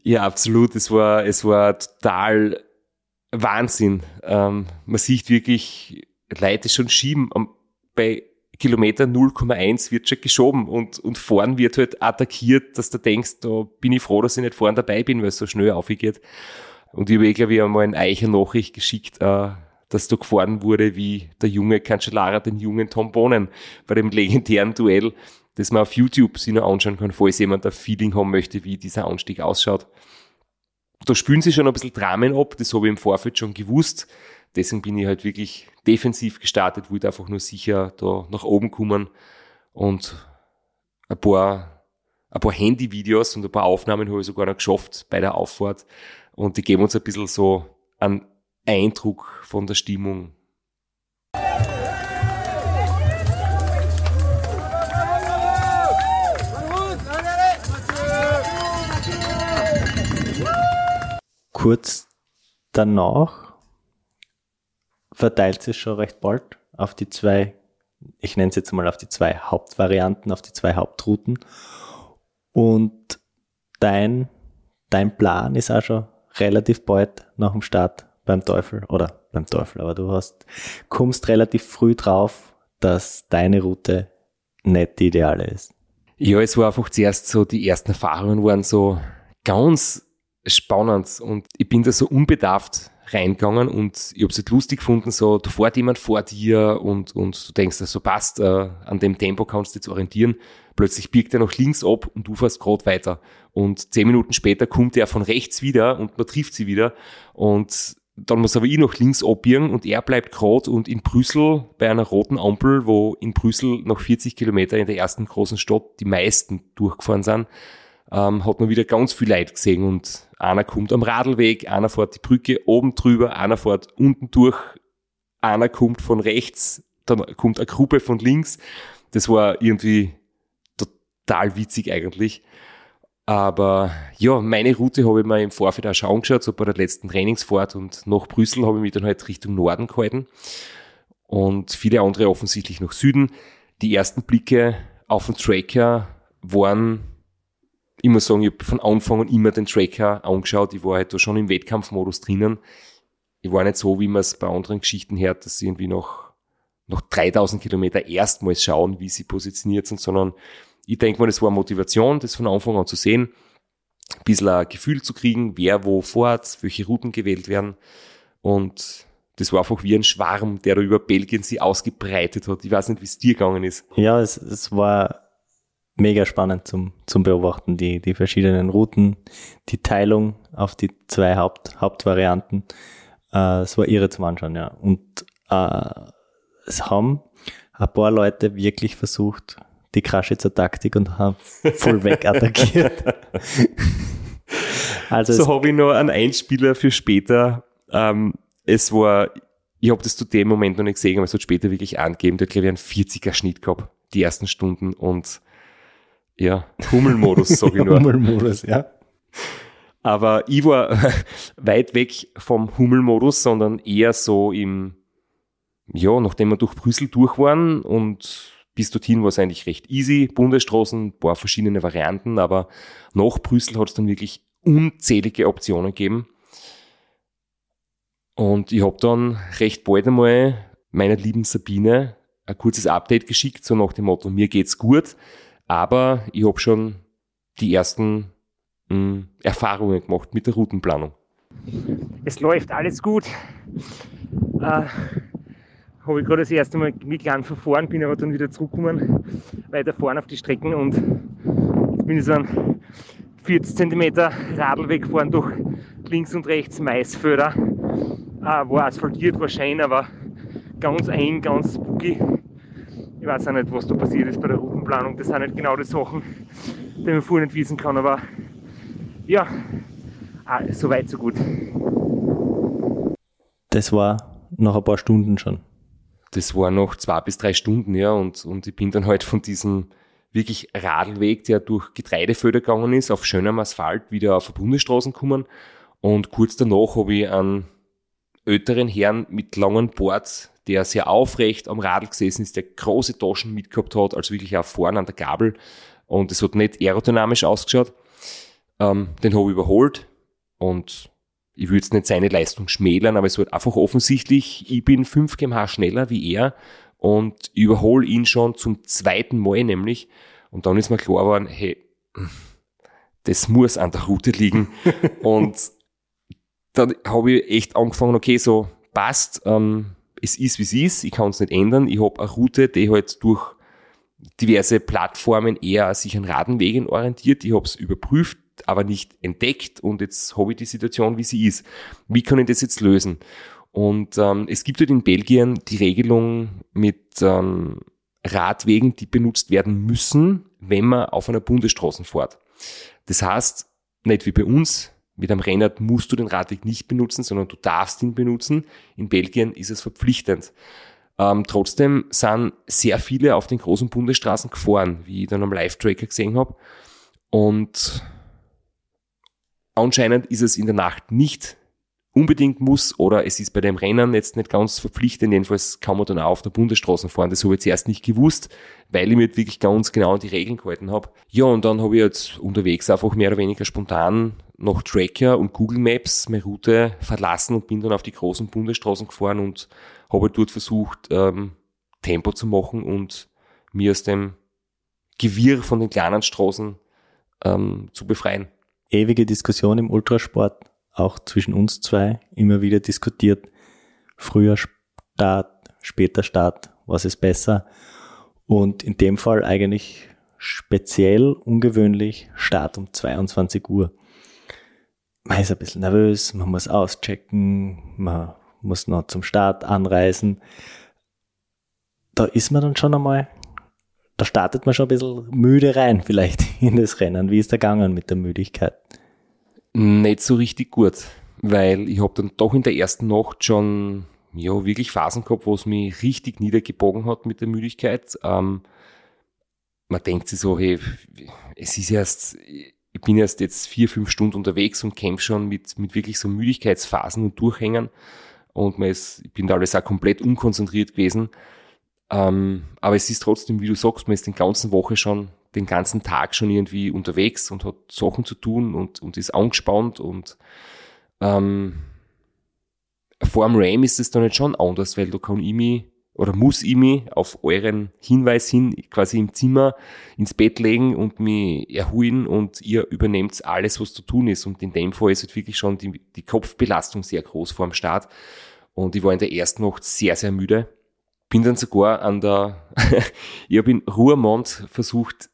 Ja, absolut. Es war, es war total Wahnsinn. Ähm, man sieht wirklich Leute schon schieben. Bei Kilometer 0,1 wird schon geschoben und, und vorn wird halt attackiert, dass du denkst, da bin ich froh, dass ich nicht vorn dabei bin, weil es so schnell aufgeht. Und ich habe, eh, glaube ich, einmal eine Eicher Nachricht geschickt, äh, dass da gefahren wurde wie der junge Cancellara, den jungen Tom Bonen bei dem legendären Duell das man auf YouTube sich noch anschauen kann, falls jemand ein Feeling haben möchte, wie dieser Anstieg ausschaut. Da spülen sie schon ein bisschen Dramen ab, das habe ich im Vorfeld schon gewusst. Deswegen bin ich halt wirklich defensiv gestartet, wollte einfach nur sicher da nach oben kommen und ein paar, ein paar Handyvideos und ein paar Aufnahmen habe ich sogar noch geschafft bei der Auffahrt und die geben uns ein bisschen so einen Eindruck von der Stimmung kurz danach verteilt sich schon recht bald auf die zwei, ich nenne es jetzt mal auf die zwei Hauptvarianten, auf die zwei Hauptrouten. Und dein, dein Plan ist auch schon relativ bald nach dem Start beim Teufel oder beim Teufel, aber du hast, kommst relativ früh drauf, dass deine Route nicht die ideale ist. Ja, es war einfach zuerst so, die ersten Erfahrungen waren so ganz spannend und ich bin da so unbedarft reingegangen und ich habe es halt lustig gefunden, so da fährt jemand vor dir und, und du denkst, so passt, äh, an dem Tempo kannst du dich orientieren. Plötzlich biegt er nach links ab und du fährst gerade weiter. Und zehn Minuten später kommt er von rechts wieder und man trifft sie wieder und dann muss aber ich noch links abbiegen und er bleibt gerade und in Brüssel bei einer roten Ampel, wo in Brüssel noch 40 Kilometer in der ersten großen Stadt die meisten durchgefahren sind, ähm, hat man wieder ganz viel Leid gesehen und einer kommt am Radlweg, einer fährt die Brücke oben drüber, einer fährt unten durch, einer kommt von rechts, dann kommt eine Gruppe von links. Das war irgendwie total witzig eigentlich. Aber ja, meine Route habe ich mir im Vorfeld auch schon angeschaut, so bei der letzten Trainingsfahrt und nach Brüssel habe ich mich dann halt Richtung Norden gehalten und viele andere offensichtlich nach Süden. Die ersten Blicke auf den Tracker waren muss sagen, ich habe von Anfang an immer den Tracker angeschaut. Ich war halt da schon im Wettkampfmodus drinnen. Ich war nicht so, wie man es bei anderen Geschichten hört, dass sie irgendwie noch, noch 3000 Kilometer erstmals schauen, wie sie positioniert sind, sondern ich denke mal, das war Motivation, das von Anfang an zu sehen, ein bisschen ein Gefühl zu kriegen, wer wo fährt, welche Routen gewählt werden. Und das war einfach wie ein Schwarm, der da über Belgien sie ausgebreitet hat. Ich weiß nicht, wie es dir gegangen ist. Ja, es, es war mega spannend zum, zum Beobachten, die, die verschiedenen Routen, die Teilung auf die zwei Haupt, Hauptvarianten. Äh, es war irre zum Anschauen, ja. Und äh, es haben ein paar Leute wirklich versucht, die Kraschitzer Taktik und haben voll weg attackiert. Also so habe ich noch einen Einspieler für später. Ähm, es war, ich habe das zu dem Moment noch nicht gesehen, aber es hat später wirklich angegeben, der hat glaube ich einen 40er Schnitt gehabt, die ersten Stunden und ja, Hummelmodus, sage ich nur. Hummelmodus, ja. Aber ich war weit weg vom Hummelmodus, sondern eher so im, ja, nachdem wir durch Brüssel durch waren und bis dorthin war es eigentlich recht easy. Bundesstraßen, paar verschiedene Varianten, aber nach Brüssel hat es dann wirklich unzählige Optionen gegeben. Und ich habe dann recht bald einmal meiner lieben Sabine ein kurzes Update geschickt, so nach dem Motto, mir geht's gut, aber ich habe schon die ersten mh, hm, Erfahrungen gemacht mit der Routenplanung. Es läuft alles gut. Äh, habe ich gerade das erste Mal mit klein verfahren, bin aber dann wieder zurückgekommen, weiter vorne auf die Strecken und bin so ein 40 cm Radl gefahren durch links und rechts Maisfelder. Äh, war asphaltiert wahrscheinlich, aber ganz eng, ganz spooky. Ich weiß auch nicht, was da passiert ist bei der Routenplanung. Das sind nicht genau die Sachen, die man vorher nicht wissen kann, aber ja, ah, so weit, so gut. Das war nach ein paar Stunden schon das war noch zwei bis drei Stunden, ja, und, und ich bin dann halt von diesem wirklich Radlweg, der durch Getreidefelder gegangen ist, auf schönem Asphalt wieder auf Bundesstraßen gekommen. Und kurz danach habe ich einen älteren Herrn mit langen Boards, der sehr aufrecht am Radl gesessen ist, der große Taschen mitgehabt hat, also wirklich auch vorne an der Gabel. Und es hat nicht aerodynamisch ausgeschaut. Ähm, den habe ich überholt und ich würde jetzt nicht seine Leistung schmälern, aber es wird einfach offensichtlich, ich bin 5 kmh schneller wie er und überhole ihn schon zum zweiten Mal nämlich. Und dann ist mir klar geworden, hey, das muss an der Route liegen. und dann habe ich echt angefangen, okay, so passt, ähm, es ist wie es ist, ich kann es nicht ändern. Ich habe eine Route, die halt durch diverse Plattformen eher sich an Radenwegen orientiert. Ich habe es überprüft, aber nicht entdeckt und jetzt habe ich die Situation, wie sie ist. Wie kann ich das jetzt lösen? Und ähm, es gibt halt in Belgien die Regelung mit ähm, Radwegen, die benutzt werden müssen, wenn man auf einer Bundesstraße fährt. Das heißt, nicht wie bei uns, mit einem Rennrad musst du den Radweg nicht benutzen, sondern du darfst ihn benutzen. In Belgien ist es verpflichtend. Ähm, trotzdem sind sehr viele auf den großen Bundesstraßen gefahren, wie ich dann am Live-Tracker gesehen habe. Und Anscheinend ist es in der Nacht nicht unbedingt muss oder es ist bei dem Rennen jetzt nicht ganz verpflichtend, jedenfalls kann man dann auch auf der Bundesstraße fahren. Das habe ich zuerst nicht gewusst, weil ich mir wirklich ganz genau an die Regeln gehalten habe. Ja, und dann habe ich jetzt unterwegs einfach mehr oder weniger spontan noch Tracker und Google Maps meine Route verlassen und bin dann auf die großen Bundesstraßen gefahren und habe halt dort versucht, ähm, Tempo zu machen und mir aus dem Gewirr von den kleinen Straßen ähm, zu befreien ewige Diskussion im Ultrasport, auch zwischen uns zwei, immer wieder diskutiert. Früher Start, später Start, was ist besser? Und in dem Fall eigentlich speziell ungewöhnlich Start um 22 Uhr. Man ist ein bisschen nervös, man muss auschecken, man muss noch zum Start anreisen. Da ist man dann schon einmal da startet man schon ein bisschen müde rein, vielleicht in das Rennen. Wie ist der gegangen mit der Müdigkeit? Nicht so richtig gut, weil ich habe dann doch in der ersten Nacht schon ja, wirklich Phasen gehabt, wo es mich richtig niedergebogen hat mit der Müdigkeit. Ähm, man denkt sich so, hey, es ist erst, ich bin erst jetzt vier, fünf Stunden unterwegs und kämpfe schon mit, mit wirklich so Müdigkeitsphasen und Durchhängern. Und man ist, ich bin da alles auch komplett unkonzentriert gewesen. Ähm, aber es ist trotzdem, wie du sagst, man ist den ganzen Woche schon, den ganzen Tag schon irgendwie unterwegs und hat Sachen zu tun und, und ist angespannt und ähm, vor dem Ram ist es dann nicht schon anders, weil da kann ich mich oder muss ich mich auf euren Hinweis hin quasi im Zimmer ins Bett legen und mich erholen und ihr übernehmt alles, was zu tun ist. Und in dem Fall ist halt wirklich schon die, die Kopfbelastung sehr groß vor dem Start. Und ich war in der ersten Nacht sehr, sehr müde bin dann sogar an der, ich habe in Ruhrmond versucht,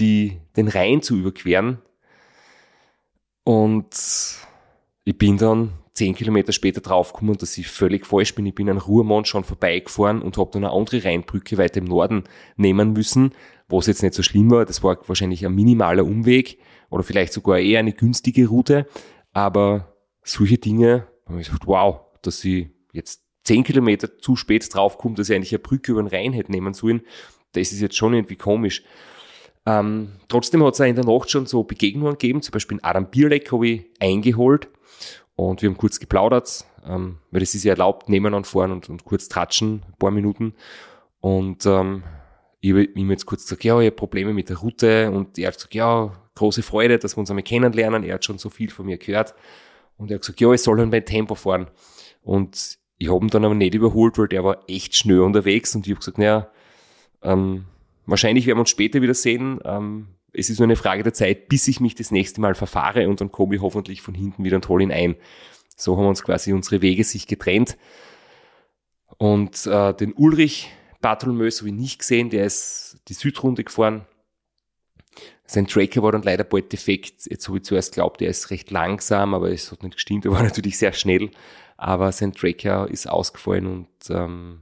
die, den Rhein zu überqueren. Und ich bin dann zehn Kilometer später draufgekommen, dass ich völlig falsch bin. Ich bin an Ruhrmond schon vorbeigefahren und habe dann eine andere Rheinbrücke weiter im Norden nehmen müssen, was jetzt nicht so schlimm war. Das war wahrscheinlich ein minimaler Umweg oder vielleicht sogar eher eine günstige Route. Aber solche Dinge, habe ich gesagt, wow, dass ich jetzt zehn Kilometer zu spät draufkomme, dass ich eigentlich eine Brücke über den Rhein hätte nehmen sollen, das ist jetzt schon irgendwie komisch. Ähm, trotzdem hat es in der Nacht schon so Begegnungen gegeben, zum Beispiel in Adam Bierleck habe ich eingeholt und wir haben kurz geplaudert, ähm, weil es ist ja erlaubt, nebeneinander fahren und, und kurz tratschen, ein paar Minuten. Und ähm, ich habe ihm jetzt kurz gesagt, ja, ich habe Probleme mit der Route und er hat gesagt, ja, große Freude, dass wir uns einmal kennenlernen. Er hat schon so viel von mir gehört. Und er hat gesagt, ja, ich soll halt mein Tempo fahren. Und ich habe ihn dann aber nicht überholt, weil der war echt schnell unterwegs und ich habe gesagt, naja, ähm, wahrscheinlich werden wir uns später wieder sehen. Ähm, es ist nur eine Frage der Zeit, bis ich mich das nächste Mal verfahre und dann komme ich hoffentlich von hinten wieder und hole ihn ein. So haben uns quasi unsere Wege sich getrennt. Und äh, den Ulrich Bartholmös habe ich nicht gesehen, der ist die Südrunde gefahren. Sein Tracker war dann leider bald defekt. Jetzt habe ich zuerst geglaubt, er ist recht langsam, aber es hat nicht gestimmt. Er war natürlich sehr schnell, aber sein Tracker ist ausgefallen und ähm,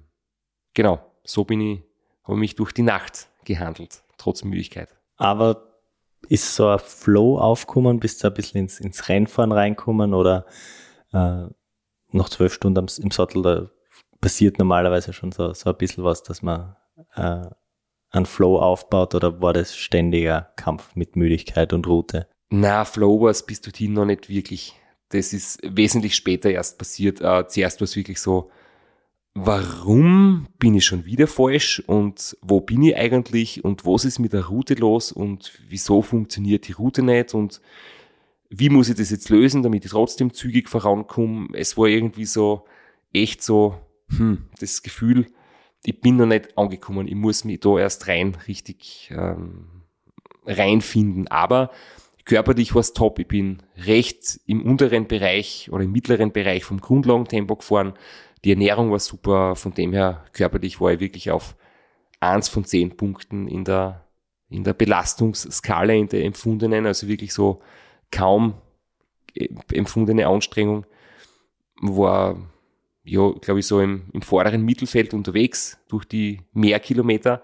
genau, so bin ich habe mich durch die Nacht gehandelt, trotz Müdigkeit. Aber ist so ein Flow aufgekommen, bist du ein bisschen ins, ins Rennfahren reinkommen oder äh, nach zwölf Stunden im Sattel, da passiert normalerweise schon so, so ein bisschen was, dass man äh, einen Flow aufbaut oder war das ständiger Kampf mit Müdigkeit und Route? Na, Flow war es bis dorthin noch nicht wirklich. Das ist wesentlich später erst passiert. Äh, zuerst war es wirklich so, warum bin ich schon wieder falsch und wo bin ich eigentlich und was ist mit der Route los und wieso funktioniert die Route nicht und wie muss ich das jetzt lösen, damit ich trotzdem zügig vorankomme. Es war irgendwie so echt so, hm, das Gefühl, ich bin noch nicht angekommen, ich muss mich da erst rein richtig ähm, reinfinden. Aber körperlich war es top. Ich bin recht im unteren Bereich oder im mittleren Bereich vom Grundlagentempo gefahren die Ernährung war super, von dem her körperlich war ich wirklich auf eins von zehn Punkten in der, in der Belastungsskala, in der empfundenen, also wirklich so kaum empfundene Anstrengung, war, ja, glaube ich, so im, im vorderen Mittelfeld unterwegs durch die Mehrkilometer.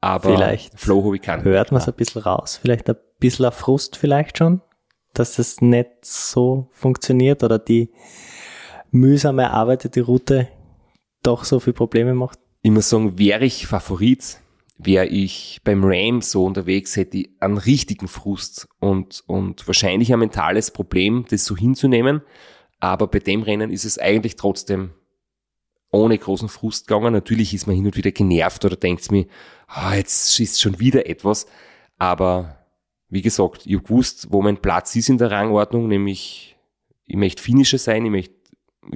Aber vielleicht Flow habe ich keinen. Hört man es ein bisschen raus? Vielleicht ein bisschen Frust vielleicht schon, dass es nicht so funktioniert oder die, mühsam erarbeitete Route doch so viele Probleme macht? Ich muss sagen, wäre ich Favorit, wäre ich beim Ram so unterwegs, hätte ich einen richtigen Frust und, und wahrscheinlich ein mentales Problem, das so hinzunehmen. Aber bei dem Rennen ist es eigentlich trotzdem ohne großen Frust gegangen. Natürlich ist man hin und wieder genervt oder denkt mir, ah, jetzt ist schon wieder etwas. Aber wie gesagt, ich habe gewusst, wo mein Platz ist in der Rangordnung, nämlich ich möchte Finisher sein, ich möchte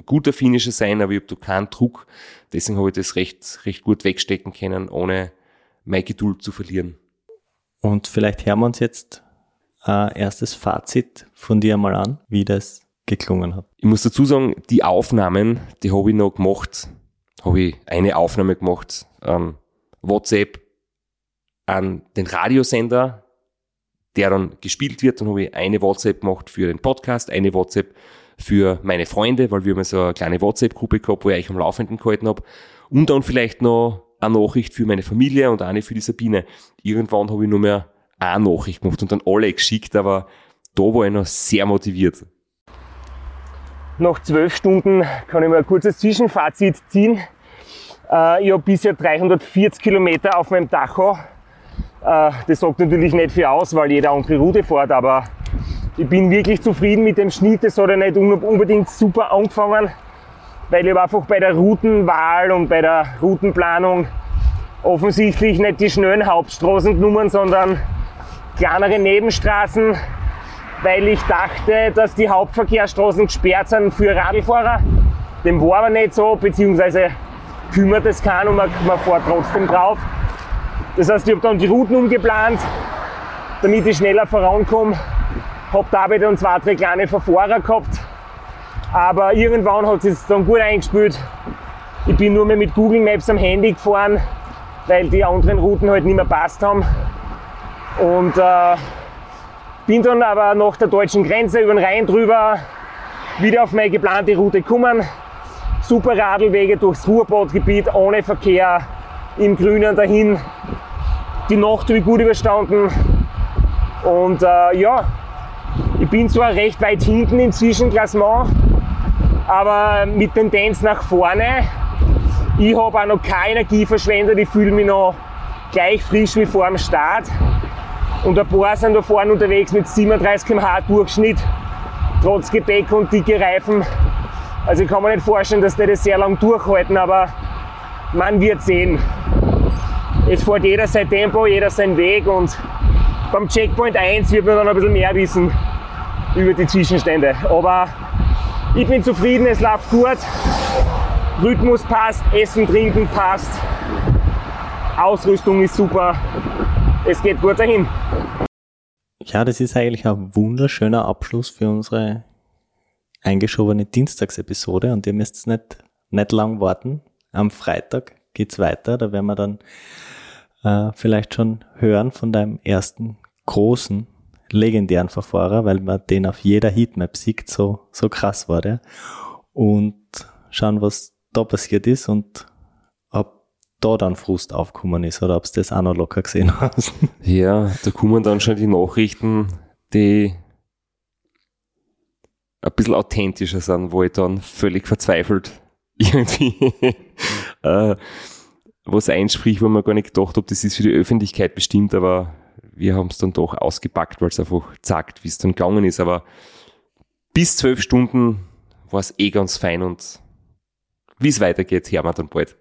guter Finisher sein, aber ich habe da keinen Druck. Deswegen habe ich das recht, recht gut wegstecken können, ohne meine Geduld zu verlieren. Und vielleicht hören wir uns jetzt ein erstes Fazit von dir mal an, wie das geklungen hat. Ich muss dazu sagen, die Aufnahmen, die habe ich noch gemacht, habe ich eine Aufnahme gemacht, ähm, WhatsApp an den Radiosender, der dann gespielt wird. Dann habe ich eine WhatsApp gemacht für den Podcast, eine WhatsApp für meine Freunde, weil wir haben so eine kleine WhatsApp-Gruppe gehabt, wo ich euch am Laufenden gehalten habe. Und dann vielleicht noch eine Nachricht für meine Familie und eine für die Sabine. Irgendwann habe ich nur mehr eine Nachricht gemacht und dann alle geschickt, aber da war ich noch sehr motiviert. Nach zwölf Stunden kann ich mal ein kurzes Zwischenfazit ziehen. Äh, ich habe bisher 340 Kilometer auf meinem Tacho. Äh, das sagt natürlich nicht viel aus, weil jeder andere Route fährt, aber ich bin wirklich zufrieden mit dem Schnitt. Es hat ja nicht unbedingt super angefangen, weil ich einfach bei der Routenwahl und bei der Routenplanung offensichtlich nicht die schnellen Hauptstraßen genommen, sondern kleinere Nebenstraßen, weil ich dachte, dass die Hauptverkehrsstraßen gesperrt sind für Radlfahrer. Dem war aber nicht so, beziehungsweise kümmert es keinen und man, man fährt trotzdem drauf. Das heißt, ich habe dann die Routen umgeplant, damit ich schneller vorankomme hab dabei dann zwei, drei kleine Verfahrer gehabt. Aber irgendwann hat es dann gut eingespielt. Ich bin nur mehr mit Google Maps am Handy gefahren, weil die anderen Routen halt nicht mehr passt haben. Und äh, bin dann aber nach der deutschen Grenze über den Rhein drüber wieder auf meine geplante Route gekommen. Super Radlwege durchs Ruhrbodgebiet, ohne Verkehr, im Grünen dahin. Die Nacht habe ich gut überstanden. Und äh, ja, ich bin zwar recht weit hinten im Zwischenklassement, aber mit Tendenz nach vorne. Ich habe auch noch keine Energie verschwendet, ich fühle mich noch gleich frisch wie vor dem Start. Und ein paar sind da vorne unterwegs mit 37 km/h Durchschnitt, trotz Gepäck und dicke Reifen. Also ich kann mir nicht vorstellen, dass die das sehr lang durchhalten, aber man wird sehen. Es fährt jeder sein Tempo, jeder seinen Weg und beim Checkpoint 1 wird man dann ein bisschen mehr wissen über die Zwischenstände. Aber ich bin zufrieden, es läuft gut. Rhythmus passt, Essen, Trinken passt. Ausrüstung ist super. Es geht gut dahin. Ja, das ist eigentlich ein wunderschöner Abschluss für unsere eingeschobene Dienstagsepisode und ihr müsst nicht, nicht lang warten. Am Freitag geht's weiter. Da werden wir dann äh, vielleicht schon hören von deinem ersten großen legendären Verfahrer, weil man den auf jeder Heatmap sieht, so, so krass war der. Und schauen, was da passiert ist und ob da dann Frust aufgekommen ist oder ob es das auch noch locker gesehen hast. Ja, da kommen dann schon die Nachrichten, die ein bisschen authentischer sind, wo ich dann völlig verzweifelt irgendwie äh, was einspricht, wo man gar nicht gedacht habe, das ist für die Öffentlichkeit bestimmt, aber wir haben es dann doch ausgepackt, weil es einfach sagt, wie es dann gegangen ist. Aber bis zwölf Stunden war es eh ganz fein und wie es weitergeht, hören wir dann bald.